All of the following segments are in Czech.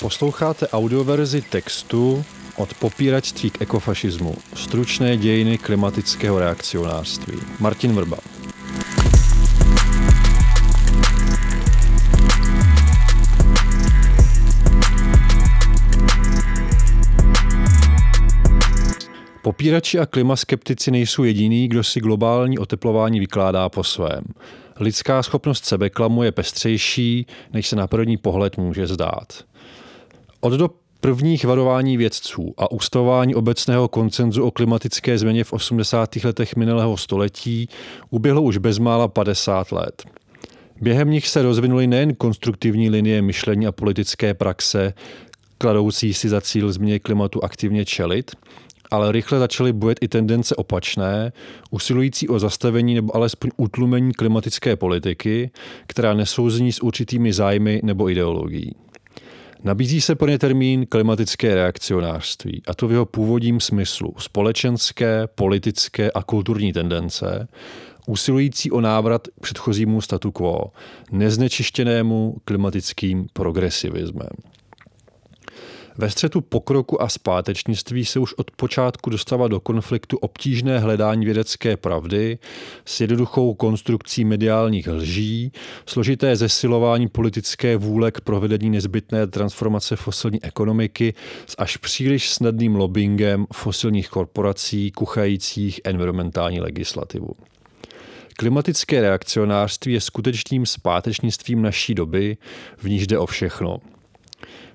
Posloucháte audioverzi textu od popíračství k ekofašismu. Stručné dějiny klimatického reakcionářství. Martin Vrba. Popírači a klimaskeptici nejsou jediný, kdo si globální oteplování vykládá po svém. Lidská schopnost sebeklamu je pestřejší, než se na první pohled může zdát. Od do prvních varování vědců a ustavování obecného koncenzu o klimatické změně v 80. letech minulého století uběhlo už bezmála 50 let. Během nich se rozvinuly nejen konstruktivní linie myšlení a politické praxe, kladoucí si za cíl změně klimatu aktivně čelit, ale rychle začaly bojet i tendence opačné, usilující o zastavení nebo alespoň utlumení klimatické politiky, která nesouzní s určitými zájmy nebo ideologií. Nabízí se pro ně termín klimatické reakcionářství, a to v jeho původním smyslu společenské, politické a kulturní tendence, usilující o návrat k předchozímu statu quo, neznečištěnému klimatickým progresivismem. Ve střetu pokroku a zpátečnictví se už od počátku dostává do konfliktu obtížné hledání vědecké pravdy s jednoduchou konstrukcí mediálních lží, složité zesilování politické vůle k provedení nezbytné transformace fosilní ekonomiky s až příliš snadným lobbyingem fosilních korporací kuchajících environmentální legislativu. Klimatické reakcionářství je skutečným zpátečnictvím naší doby, v níž jde o všechno –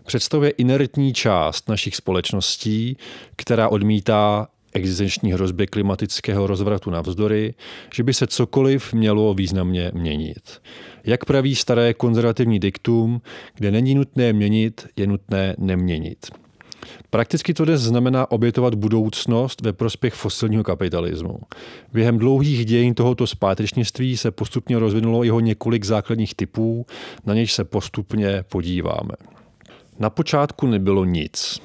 představuje inertní část našich společností, která odmítá existenční hrozby klimatického rozvratu navzdory, že by se cokoliv mělo významně měnit. Jak praví staré konzervativní diktum, kde není nutné měnit, je nutné neměnit. Prakticky to dnes znamená obětovat budoucnost ve prospěch fosilního kapitalismu. Během dlouhých dějin tohoto zpátečnictví se postupně rozvinulo jeho několik základních typů, na něž se postupně podíváme. Na počátku nebylo nic.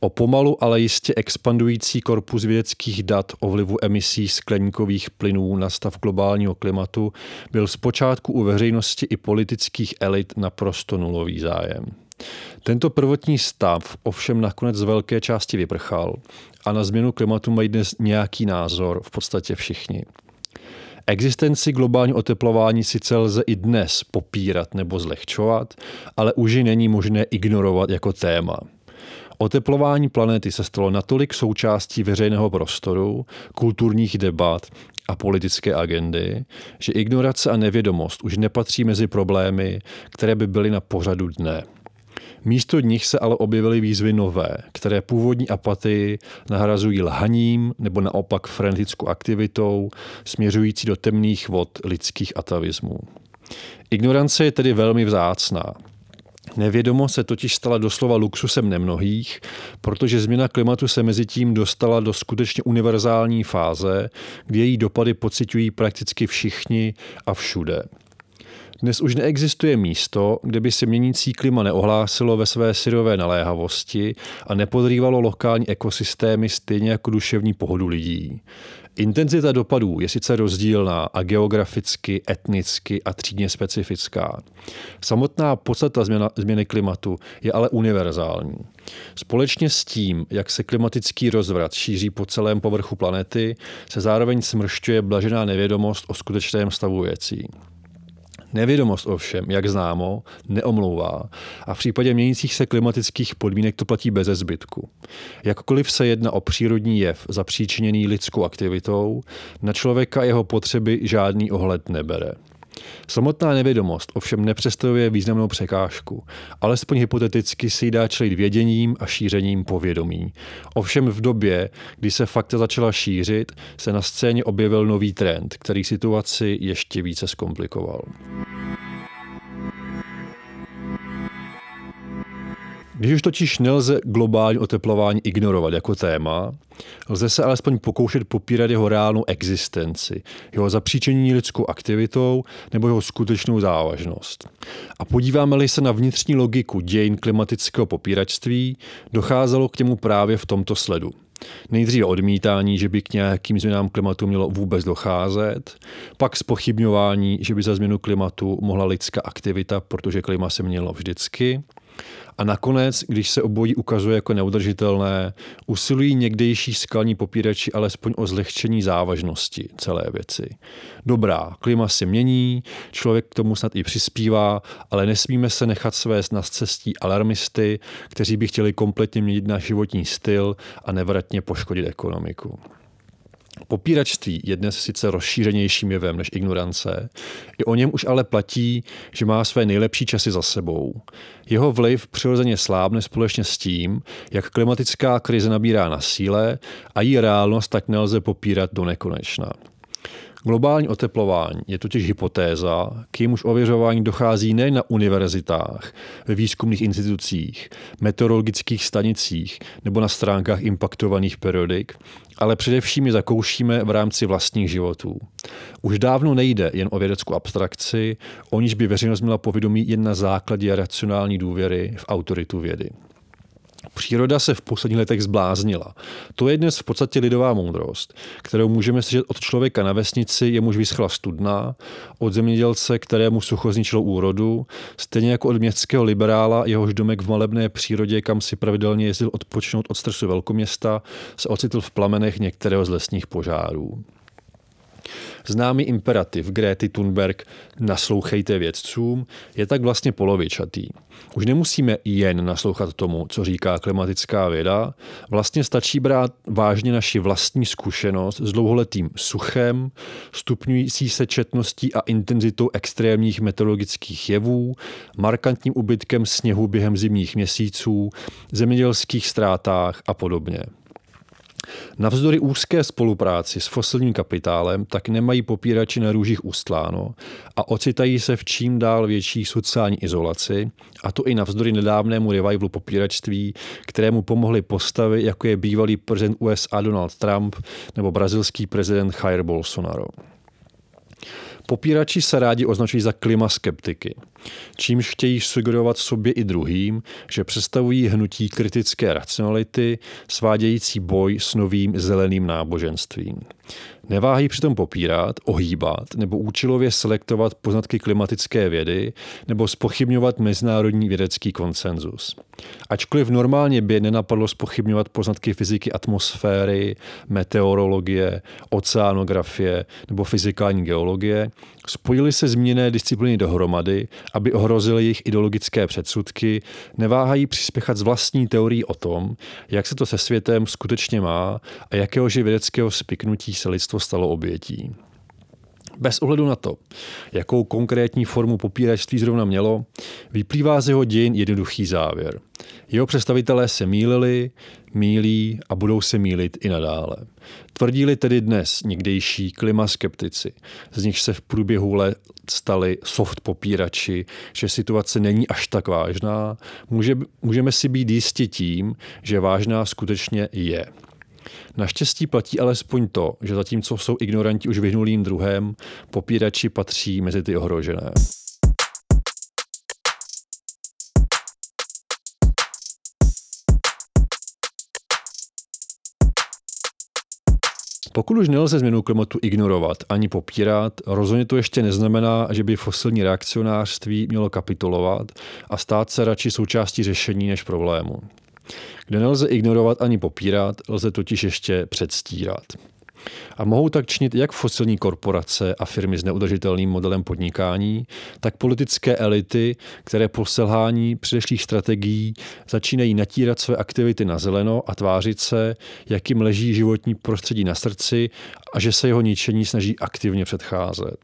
O pomalu, ale jistě expandující korpus vědeckých dat o vlivu emisí skleníkových plynů na stav globálního klimatu byl zpočátku u veřejnosti i politických elit naprosto nulový zájem. Tento prvotní stav ovšem nakonec z velké části vyprchal a na změnu klimatu mají dnes nějaký názor v podstatě všichni. Existenci globální oteplování sice lze i dnes popírat nebo zlehčovat, ale už ji není možné ignorovat jako téma. Oteplování planety se stalo natolik součástí veřejného prostoru, kulturních debat a politické agendy, že ignorace a nevědomost už nepatří mezi problémy, které by byly na pořadu dne. Místo nich se ale objevily výzvy nové, které původní apatii nahrazují lhaním nebo naopak frenetickou aktivitou směřující do temných vod lidských atavismů. Ignorance je tedy velmi vzácná. Nevědomost se totiž stala doslova luxusem nemnohých, protože změna klimatu se mezi tím dostala do skutečně univerzální fáze, kdy její dopady pocitují prakticky všichni a všude. Dnes už neexistuje místo, kde by se měnící klima neohlásilo ve své syrové naléhavosti a nepodrývalo lokální ekosystémy stejně jako duševní pohodu lidí. Intenzita dopadů je sice rozdílná a geograficky, etnicky a třídně specifická. Samotná podstata změna, změny klimatu je ale univerzální. Společně s tím, jak se klimatický rozvrat šíří po celém povrchu planety, se zároveň smršťuje blažená nevědomost o skutečném stavu věcí. Nevědomost ovšem, jak známo, neomlouvá a v případě měnících se klimatických podmínek to platí bez zbytku. Jakkoliv se jedná o přírodní jev zapříčiněný lidskou aktivitou, na člověka jeho potřeby žádný ohled nebere. Samotná nevědomost ovšem nepředstavuje významnou překážku. Alespoň hypoteticky si dá čelit věděním a šířením povědomí. Ovšem v době, kdy se fakta začala šířit, se na scéně objevil nový trend, který situaci ještě více zkomplikoval. Když už totiž nelze globální oteplování ignorovat jako téma, lze se alespoň pokoušet popírat jeho reálnou existenci, jeho zapříčení lidskou aktivitou nebo jeho skutečnou závažnost. A podíváme-li se na vnitřní logiku dějin klimatického popíračství, docházelo k němu právě v tomto sledu. Nejdříve odmítání, že by k nějakým změnám klimatu mělo vůbec docházet, pak spochybňování, že by za změnu klimatu mohla lidská aktivita, protože klima se měnilo vždycky – A nakonec, když se obojí ukazuje jako neudržitelné, usilují někdejší skalní popírači alespoň o zlehčení závažnosti celé věci. Dobrá, klima se mění, člověk k tomu snad i přispívá, ale nesmíme se nechat svést na cestí alarmisty, kteří by chtěli kompletně měnit náš životní styl a nevratně poškodit ekonomiku. Popíračství je dnes sice rozšířenějším jevem než ignorance, i o něm už ale platí, že má své nejlepší časy za sebou. Jeho vliv přirozeně slábne společně s tím, jak klimatická krize nabírá na síle a její reálnost tak nelze popírat do nekonečna. Globální oteplování je totiž hypotéza, k jemuž ověřování dochází nejen na univerzitách, ve výzkumných institucích, meteorologických stanicích nebo na stránkách impaktovaných periodik, ale především je zakoušíme v rámci vlastních životů. Už dávno nejde jen o vědeckou abstrakci, o níž by veřejnost měla povědomí jen na základě racionální důvěry v autoritu vědy. Příroda se v posledních letech zbláznila. To je dnes v podstatě lidová moudrost, kterou můžeme slyšet od člověka na vesnici, jemuž vyschla studna, od zemědělce, kterému sucho zničilo úrodu, stejně jako od městského liberála, jehož domek v malebné přírodě, kam si pravidelně jezdil odpočnout od stresu velkoměsta, se ocitl v plamenech některého z lesních požárů. Známý imperativ Gréty Thunberg naslouchejte vědcům je tak vlastně polovičatý. Už nemusíme jen naslouchat tomu, co říká klimatická věda, vlastně stačí brát vážně naši vlastní zkušenost s dlouholetým suchem, stupňující se četností a intenzitou extrémních meteorologických jevů, markantním ubytkem sněhu během zimních měsíců, zemědělských ztrátách a podobně. Navzdory úzké spolupráci s fosilním kapitálem tak nemají popírači na růžích ustláno a ocitají se v čím dál větší sociální izolaci, a to i navzdory nedávnému revivalu popíračství, kterému pomohly postavy, jako je bývalý prezident USA Donald Trump nebo brazilský prezident Jair Bolsonaro. Popírači se rádi označují za klimaskeptiky, čímž chtějí sugerovat sobě i druhým, že představují hnutí kritické racionality, svádějící boj s novým zeleným náboženstvím. Neváhají přitom popírat, ohýbat nebo účelově selektovat poznatky klimatické vědy nebo spochybňovat mezinárodní vědecký konsenzus. Ačkoliv normálně by nenapadlo spochybňovat poznatky fyziky atmosféry, meteorologie, oceánografie nebo fyzikální geologie, spojili se zmíněné disciplíny dohromady, aby ohrozili jejich ideologické předsudky, neváhají přispěchat z vlastní teorií o tom, jak se to se světem skutečně má a jakéhože vědeckého spiknutí se lidstvo stalo obětí. Bez ohledu na to, jakou konkrétní formu popíračství zrovna mělo, vyplývá z jeho dějin jednoduchý závěr. Jeho představitelé se mýlili, mílí a budou se mílit i nadále. Tvrdili tedy dnes někdejší klimaskeptici, z nich se v průběhu let stali soft popírači, že situace není až tak vážná, může, můžeme si být jistí tím, že vážná skutečně je. Naštěstí platí alespoň to, že zatímco jsou ignoranti už vyhnulým druhem, popírači patří mezi ty ohrožené. Pokud už nelze změnu klimatu ignorovat ani popírat, rozhodně to ještě neznamená, že by fosilní reakcionářství mělo kapitulovat a stát se radši součástí řešení než problému. Kde nelze ignorovat ani popírat, lze totiž ještě předstírat. A mohou tak činit jak fosilní korporace a firmy s neudržitelným modelem podnikání, tak politické elity, které po selhání předešlých strategií začínají natírat své aktivity na zeleno a tvářit se, jak jim leží životní prostředí na srdci a že se jeho ničení snaží aktivně předcházet.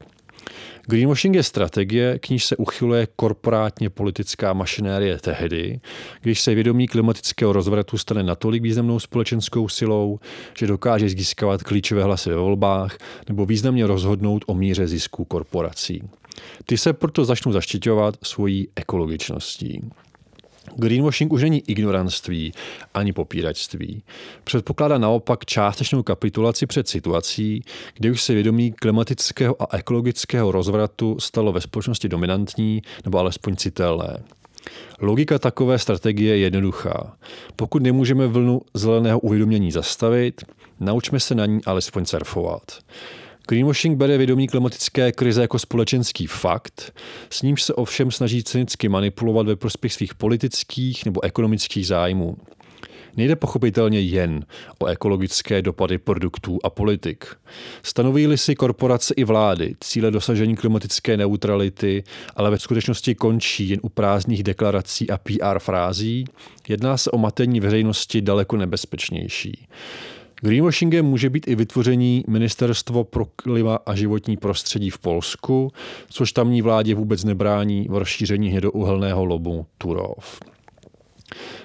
Greenwashing je strategie, k níž se uchyluje korporátně politická mašinérie tehdy, když se vědomí klimatického rozvratu stane natolik významnou společenskou silou, že dokáže získávat klíčové hlasy ve volbách nebo významně rozhodnout o míře zisku korporací. Ty se proto začnou zaštiťovat svojí ekologičností. Greenwashing už není ignoranství ani popíračství. Předpokládá naopak částečnou kapitulaci před situací, kdy už se vědomí klimatického a ekologického rozvratu stalo ve společnosti dominantní nebo alespoň citelné. Logika takové strategie je jednoduchá. Pokud nemůžeme vlnu zeleného uvědomění zastavit, naučme se na ní alespoň surfovat. Greenwashing bere vědomí klimatické krize jako společenský fakt, s nímž se ovšem snaží cynicky manipulovat ve prospěch svých politických nebo ekonomických zájmů. Nejde pochopitelně jen o ekologické dopady produktů a politik. Stanoví-li si korporace i vlády cíle dosažení klimatické neutrality, ale ve skutečnosti končí jen u prázdných deklarací a PR frází, jedná se o matení veřejnosti daleko nebezpečnější. Greenwashingem může být i vytvoření Ministerstvo pro klima a životní prostředí v Polsku, což tamní vládě vůbec nebrání v rozšíření hnědouhelného lobu Turov.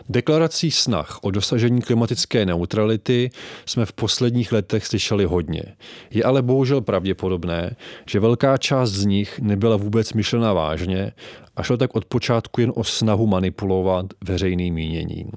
Deklarací snah o dosažení klimatické neutrality jsme v posledních letech slyšeli hodně. Je ale bohužel pravděpodobné, že velká část z nich nebyla vůbec myšlena vážně a šlo tak od počátku jen o snahu manipulovat veřejným míněním.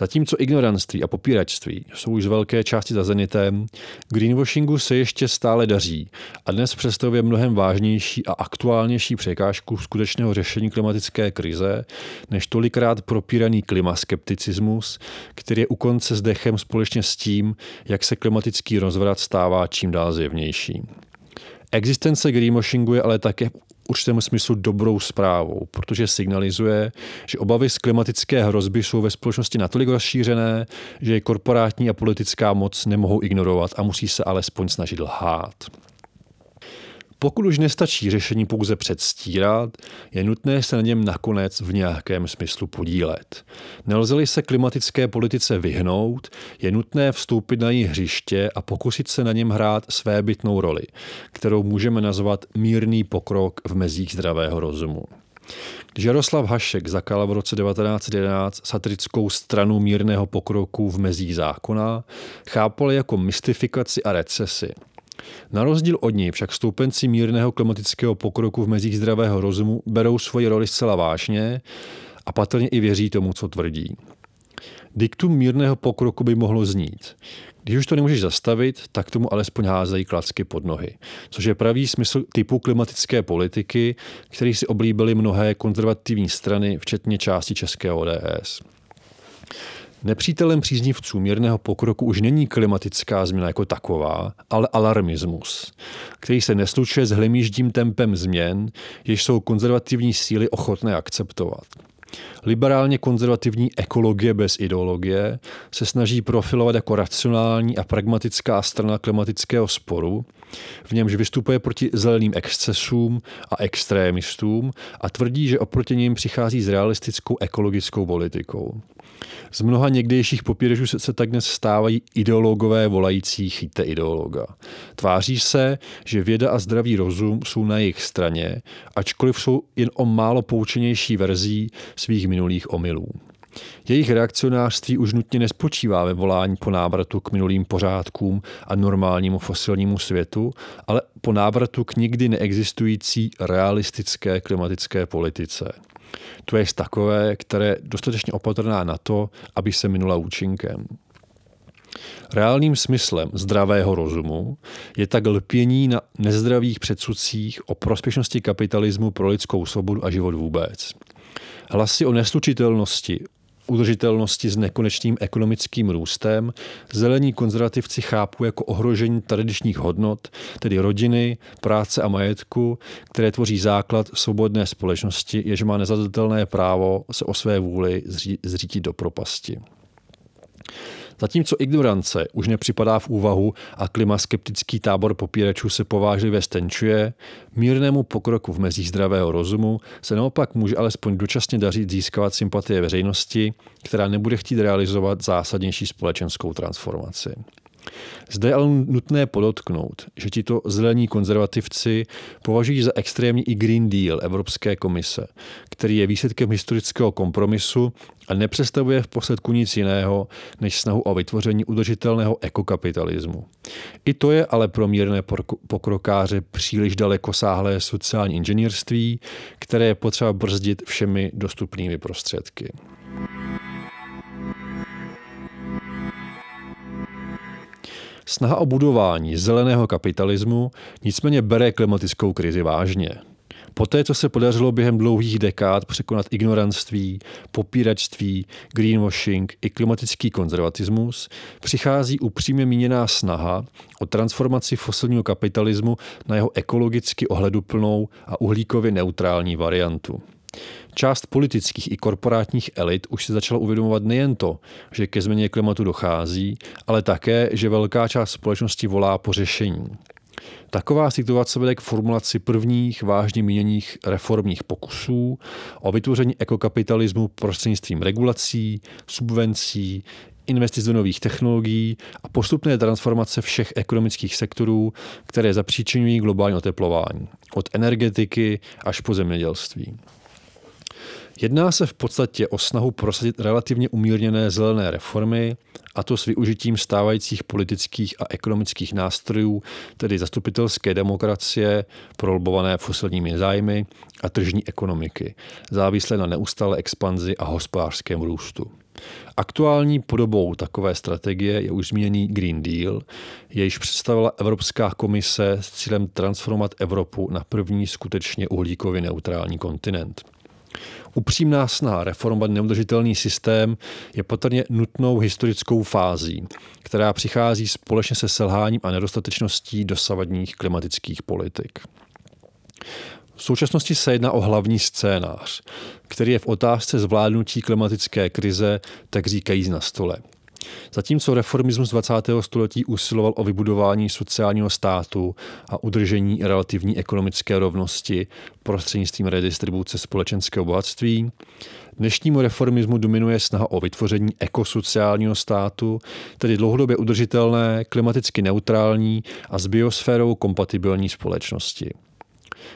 Zatímco ignoranství a popíračství jsou už z velké části za zenitem, greenwashingu se ještě stále daří a dnes představuje mnohem vážnější a aktuálnější překážku skutečného řešení klimatické krize, než tolikrát propíraný klimaskepticismus, který je u konce s dechem společně s tím, jak se klimatický rozvrat stává čím dál zjevnější. Existence greenwashingu je ale také určitém smyslu dobrou zprávou, protože signalizuje, že obavy z klimatické hrozby jsou ve společnosti natolik rozšířené, že je korporátní a politická moc nemohou ignorovat a musí se alespoň snažit lhát. Pokud už nestačí řešení pouze předstírat, je nutné se na něm nakonec v nějakém smyslu podílet. Nelze-li se klimatické politice vyhnout, je nutné vstoupit na její hřiště a pokusit se na něm hrát své bytnou roli, kterou můžeme nazvat mírný pokrok v mezích zdravého rozumu. Když Jaroslav Hašek zakal v roce 1911 satirickou stranu mírného pokroku v mezích zákona, chápal jako mystifikaci a recesi – na rozdíl od něj však stoupenci mírného klimatického pokroku v mezích zdravého rozumu berou svoji roli zcela vážně a patrně i věří tomu, co tvrdí. Diktum mírného pokroku by mohlo znít. Když už to nemůžeš zastavit, tak tomu alespoň házejí klacky pod nohy. Což je pravý smysl typu klimatické politiky, který si oblíbily mnohé konzervativní strany, včetně části českého ODS. Nepřítelem příznivců mírného pokroku už není klimatická změna jako taková, ale alarmismus, který se neslučuje s hlemíždím tempem změn, jež jsou konzervativní síly ochotné akceptovat. Liberálně konzervativní ekologie bez ideologie se snaží profilovat jako racionální a pragmatická strana klimatického sporu, v němž vystupuje proti zeleným excesům a extrémistům a tvrdí, že oproti nim přichází s realistickou ekologickou politikou. Z mnoha někdejších popíračů se, se tak dnes stávají ideologové volající chyťte ideologa. Tváří se, že věda a zdravý rozum jsou na jejich straně, ačkoliv jsou jen o málo poučenější verzí svých minulých omylů. Jejich reakcionářství už nutně nespočívá ve volání po návratu k minulým pořádkům a normálnímu fosilnímu světu, ale po návratu k nikdy neexistující realistické klimatické politice. To je takové, které je dostatečně opatrná na to, aby se minula účinkem. Reálným smyslem zdravého rozumu je tak lpění na nezdravých předsudcích o prospěšnosti kapitalismu pro lidskou svobodu a život vůbec. Hlasy o neslučitelnosti udržitelnosti s nekonečným ekonomickým růstem zelení konzervativci chápou jako ohrožení tradičních hodnot, tedy rodiny, práce a majetku, které tvoří základ svobodné společnosti, jež má nezadatelné právo se o své vůli zřítit do propasti. Zatímco ignorance už nepřipadá v úvahu a klimaskeptický tábor popíračů se povážlivě stenčuje, mírnému pokroku v mezích zdravého rozumu se naopak může alespoň dočasně dařit získávat sympatie veřejnosti, která nebude chtít realizovat zásadnější společenskou transformaci. Zde je ale nutné podotknout, že tito zelení konzervativci považují za extrémní i Green Deal Evropské komise, který je výsledkem historického kompromisu a nepředstavuje v posledku nic jiného než snahu o vytvoření udržitelného ekokapitalismu. I to je ale pro mírné pokrokáře příliš dalekosáhlé sociální inženýrství, které je potřeba brzdit všemi dostupnými prostředky. Snaha o budování zeleného kapitalismu nicméně bere klimatickou krizi vážně. Poté, co se podařilo během dlouhých dekád překonat ignoranství, popíračství, greenwashing i klimatický konzervatismus, přichází upřímně míněná snaha o transformaci fosilního kapitalismu na jeho ekologicky ohleduplnou a uhlíkově neutrální variantu. Část politických i korporátních elit už se začala uvědomovat nejen to, že ke změně klimatu dochází, ale také, že velká část společnosti volá po řešení. Taková situace vede k formulaci prvních vážně míněných reformních pokusů o vytvoření ekokapitalismu prostřednictvím regulací, subvencí, investic do nových technologií a postupné transformace všech ekonomických sektorů, které zapříčinují globální oteplování, od energetiky až po zemědělství. Jedná se v podstatě o snahu prosadit relativně umírněné zelené reformy, a to s využitím stávajících politických a ekonomických nástrojů, tedy zastupitelské demokracie, prolbované fosilními zájmy a tržní ekonomiky, závislé na neustále expanzi a hospodářském růstu. Aktuální podobou takové strategie je už zmíněný Green Deal, jejíž představila Evropská komise s cílem transformovat Evropu na první skutečně uhlíkově neutrální kontinent. Upřímná snaha reformovat neudržitelný systém je patrně nutnou historickou fází, která přichází společně se selháním a nedostatečností dosavadních klimatických politik. V současnosti se jedná o hlavní scénář, který je v otázce zvládnutí klimatické krize tak říkají na stole – Zatímco reformismus 20. století usiloval o vybudování sociálního státu a udržení relativní ekonomické rovnosti prostřednictvím redistribuce společenského bohatství, dnešnímu reformismu dominuje snaha o vytvoření ekosociálního státu, tedy dlouhodobě udržitelné, klimaticky neutrální a s biosférou kompatibilní společnosti.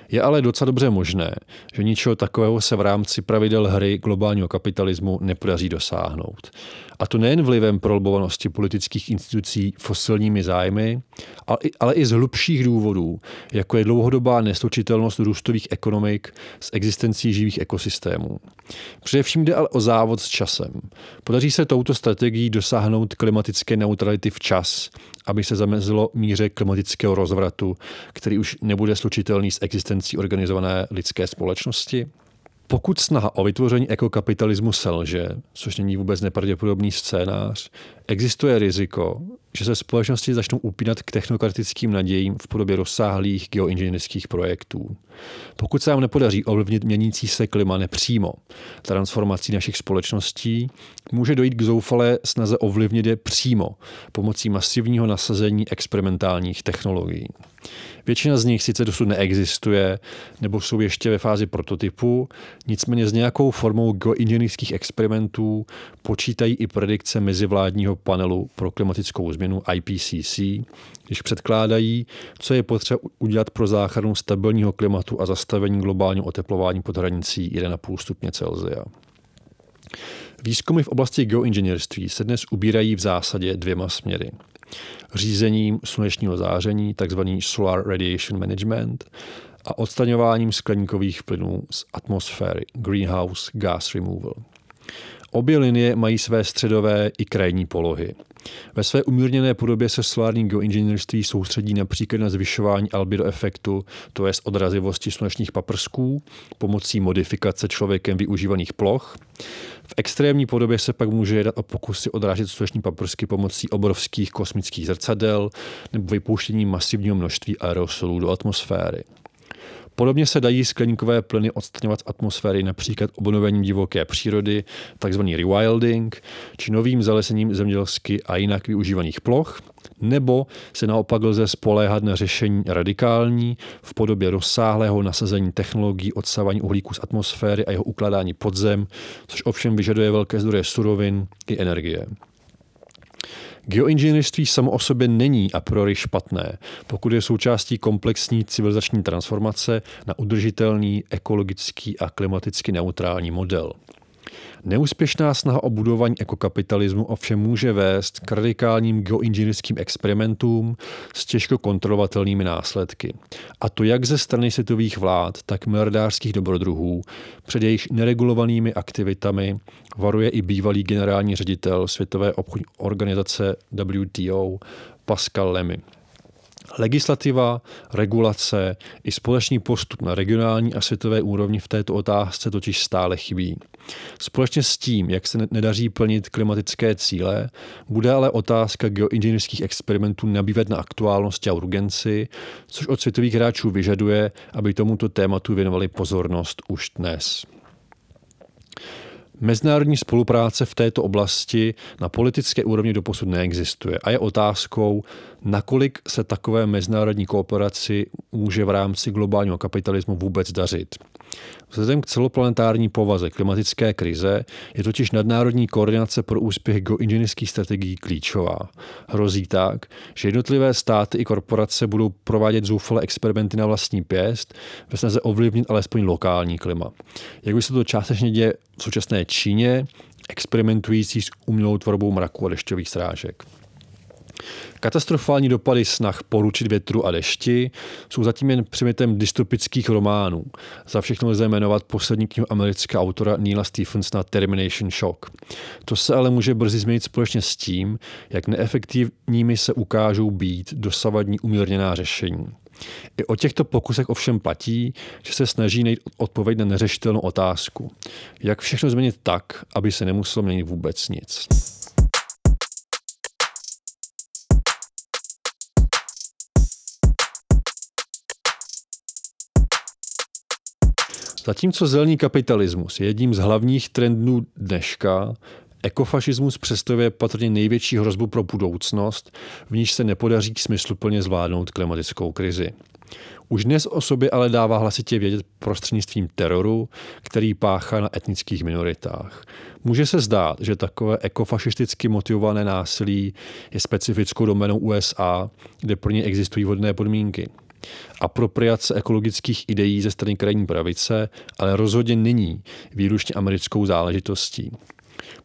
Je ale docela dobře možné, že ničeho takového se v rámci pravidel hry globálního kapitalismu nepodaří dosáhnout. A to nejen vlivem prolbovanosti politických institucí fosilními zájmy, ale i z hlubších důvodů, jako je dlouhodobá neslučitelnost růstových ekonomik s existencí živých ekosystémů. Především jde ale o závod s časem. Podaří se touto strategií dosáhnout klimatické neutrality včas, aby se zamezilo míře klimatického rozvratu, který už nebude slučitelný s existencí organizované lidské společnosti? Pokud snaha o vytvoření ekokapitalismu selže, což není vůbec nepravděpodobný scénář, existuje riziko, že se společnosti začnou upínat k technokratickým nadějím v podobě rozsáhlých geoinženýrských projektů. Pokud se nám nepodaří ovlivnit měnící se klima nepřímo transformací našich společností, může dojít k zoufalé snaze ovlivnit je přímo pomocí masivního nasazení experimentálních technologií. Většina z nich sice dosud neexistuje nebo jsou ještě ve fázi prototypu, nicméně s nějakou formou geoinženýrských experimentů počítají i predikce mezivládního panelu pro klimatickou změnu IPCC, když předkládají, co je potřeba udělat pro záchranu stabilního klimatu a zastavení globálního oteplování pod hranicí 1,5 stupně Celsia. Výzkumy v oblasti geoinženýrství se dnes ubírají v zásadě dvěma směry – řízením slunečního záření, takzvaný Solar Radiation Management, a odstraňováním skleníkových plynů z atmosféry, Greenhouse Gas Removal. Obě linie mají své středové i krajní polohy. Ve své umírněné podobě se solární geoinženýrství soustředí například na zvyšování albedo efektu, to je odrazivosti slunečních paprsků, pomocí modifikace člověkem využívaných ploch. V extrémní podobě se pak může jednat o pokusy odrážet sluneční paprsky pomocí obrovských kosmických zrcadel nebo vypouštění masivního množství aerosolů do atmosféry. Podobně se dají skleníkové plyny odstraňovat z atmosféry například obnovením divoké přírody, takzvaný rewilding, či novým zalesením zemědělsky a jinak využívaných ploch, nebo se naopak lze spoléhat na řešení radikální v podobě rozsáhlého nasazení technologií odsávání uhlíku z atmosféry a jeho ukládání pod zem, což ovšem vyžaduje velké zdroje surovin i energie. Geoinženýrství samo o sobě není a priori špatné, pokud je součástí komplexní civilizační transformace na udržitelný, ekologický a klimaticky neutrální model. Neúspěšná snaha o budování ekokapitalismu ovšem může vést k radikálním geoinženýrským experimentům s těžko kontrolovatelnými následky. A to jak ze strany světových vlád, tak miliardářských dobrodruhů, před jejich neregulovanými aktivitami varuje i bývalý generální ředitel Světové obchodní organizace WTO Pascal Lamy. Legislativa, regulace i společný postup na regionální a světové úrovni v této otázce totiž stále chybí. Společně s tím, jak se nedaří plnit klimatické cíle, bude ale otázka geoinženýrských experimentů nabývat na aktuálnosti a urgenci, což od světových hráčů vyžaduje, aby tomuto tématu věnovali pozornost už dnes. Mezinárodní spolupráce v této oblasti na politické úrovni doposud neexistuje a je otázkou, nakolik se takové mezinárodní kooperaci může v rámci globálního kapitalismu vůbec dařit. Vzhledem k celoplanetární povaze klimatické krize je totiž nadnárodní koordinace pro úspěch geoinženýrských strategií klíčová. Hrozí tak, že jednotlivé státy i korporace budou provádět zoufalé experimenty na vlastní pěst ve snaze ovlivnit alespoň lokální klima. Jak by se to částečně děje v současné Číně, experimentující s umělou tvorbou mraku a dešťových srážek. Katastrofální dopady snah poručit větru a dešti jsou zatím jen předmětem dystopických románů. Za všechno lze jmenovat poslední knihu amerického autora Neila Stephensona Termination Shock. To se ale může brzy změnit společně s tím, jak neefektivními se ukážou být dosavadní umírněná řešení. I o těchto pokusech ovšem platí, že se snaží najít odpověď na neřešitelnou otázku. Jak všechno změnit tak, aby se nemuselo měnit vůbec nic. Zatímco zelený kapitalismus je jedním z hlavních trendů dneška, ekofašismus představuje patrně největší hrozbu pro budoucnost, v níž se nepodaří smysluplně zvládnout klimatickou krizi. Už dnes o sobě ale dává hlasitě vědět prostřednictvím teroru, který páchá na etnických minoritách. Může se zdát, že takové ekofašisticky motivované násilí je specifickou domenou USA, kde pro ně existují vhodné podmínky apropriace ekologických ideí ze strany krajní pravice, ale rozhodně není výlučně americkou záležitostí.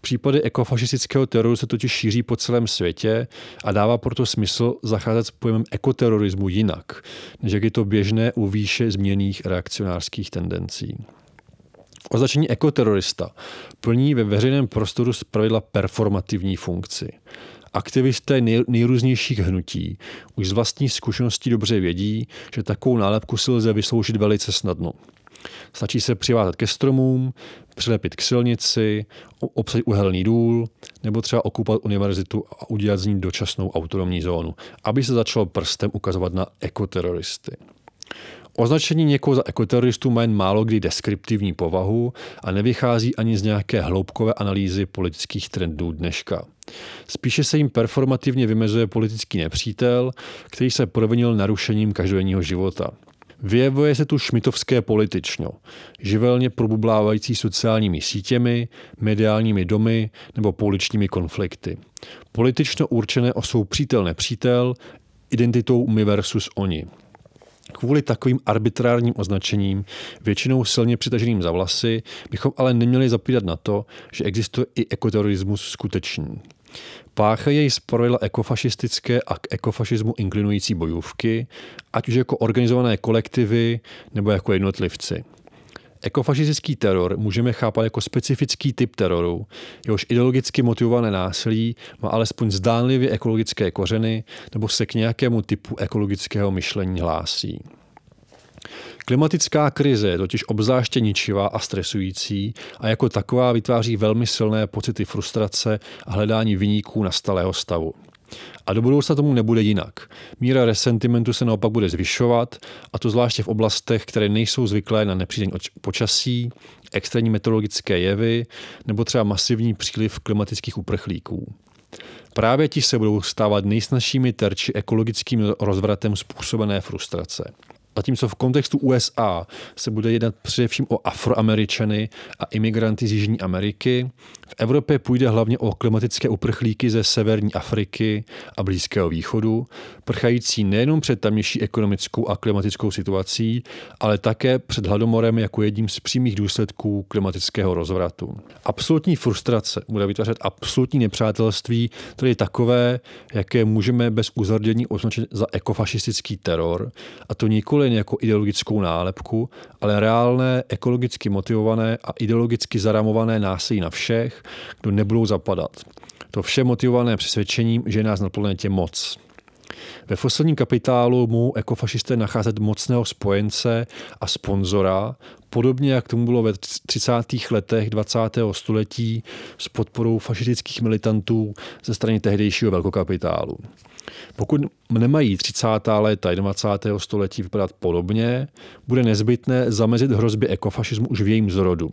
Případy ekofašistického teroru se totiž šíří po celém světě a dává proto smysl zacházet s pojmem ekoterorismu jinak, než jak je to běžné u výše změněných reakcionářských tendencí. Označení ekoterorista plní ve veřejném prostoru zpravidla performativní funkci. Aktivisté nejrůznějších hnutí už z vlastní zkušeností dobře vědí, že takovou nálepku si lze vysloužit velice snadno. Stačí se přivázat ke stromům, přilepit k silnici, obsadit uhelný důl nebo třeba okupat univerzitu a udělat z ní dočasnou autonomní zónu, aby se začalo prstem ukazovat na ekoteroristy. Označení někoho za ekoteroristu má jen málo kdy deskriptivní povahu a nevychází ani z nějaké hloubkové analýzy politických trendů dneška. Spíše se jim performativně vymezuje politický nepřítel, který se provinil narušením každodenního života. Vyjevuje se tu šmitovské politično, živelně probublávající sociálními sítěmi, mediálními domy nebo pouličními konflikty. Politično určené o svou přítel nepřítel, identitou my versus oni. Kvůli takovým arbitrárním označením, většinou silně přitaženým za vlasy, bychom ale neměli zapírat na to, že existuje i ekoterorismus skutečný. Páchají jej zpravidla ekofašistické a k ekofašismu inklinující bojůvky, ať už jako organizované kolektivy nebo jako jednotlivci. Ekofašistický teror můžeme chápat jako specifický typ teroru, jehož ideologicky motivované násilí má alespoň zdánlivě ekologické kořeny nebo se k nějakému typu ekologického myšlení hlásí. Klimatická krize je totiž obzáště ničivá a stresující a jako taková vytváří velmi silné pocity frustrace a hledání vyníků nastalého stavu. A do budoucna tomu nebude jinak. Míra resentimentu se naopak bude zvyšovat, a to zvláště v oblastech, které nejsou zvyklé na nepřízeň počasí, extrémní meteorologické jevy nebo třeba masivní příliv klimatických uprchlíků. Právě ti se budou stávat nejsnažšími terči ekologickým rozvratem způsobené frustrace. Zatímco v kontextu USA se bude jednat především o afroameričany a imigranty z Jižní Ameriky, v Evropě půjde hlavně o klimatické uprchlíky ze severní Afriky a Blízkého východu, prchající nejenom před tamnější ekonomickou a klimatickou situací, ale také před hladomorem jako jedním z přímých důsledků klimatického rozvratu. Absolutní frustrace bude vytvářet absolutní nepřátelství, tedy takové, jaké můžeme bez uzardění označit za ekofašistický teror, a to nikoli jako ideologickou nálepku, ale reálné, ekologicky motivované a ideologicky zaramované násilí na všech, kdo nebudou zapadat. To vše motivované přesvědčením, že je nás na planetě moc. Ve fosilním kapitálu mu ekofašisté nacházet mocného spojence a sponzora, podobně jak tomu bylo ve 30. letech 20. století s podporou fašistických militantů ze strany tehdejšího velkokapitálu. Pokud nemají 30. léta 21. století vypadat podobně, bude nezbytné zamezit hrozbě ekofašismu už v jejím zrodu,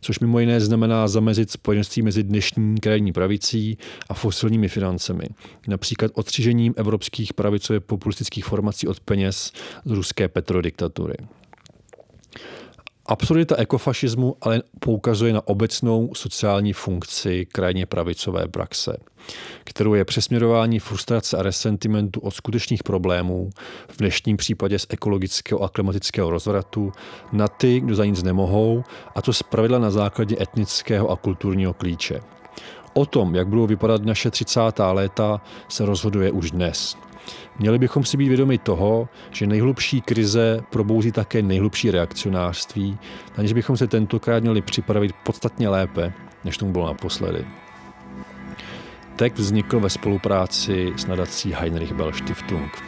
což mimo jiné znamená zamezit spojenství mezi dnešní krajní pravicí a fosilními financemi, například odstřižením evropských pravicově populistických formací od peněz z ruské petrodiktatury. Absurdita ekofašismu ale poukazuje na obecnou sociální funkci krajně pravicové praxe, kterou je přesměrování frustrace a resentimentu od skutečných problémů, v dnešním případě z ekologického a klimatického rozvratu, na ty, kdo za nic nemohou, a to zpravidla na základě etnického a kulturního klíče. O tom, jak budou vypadat naše 30. léta, se rozhoduje už dnes. Měli bychom si být vědomi toho, že nejhlubší krize probouzí také nejhlubší reakcionářství, aniž bychom se tentokrát měli připravit podstatně lépe, než tomu bylo naposledy. Text vznikl ve spolupráci s nadací Heinrich Bell Stiftung.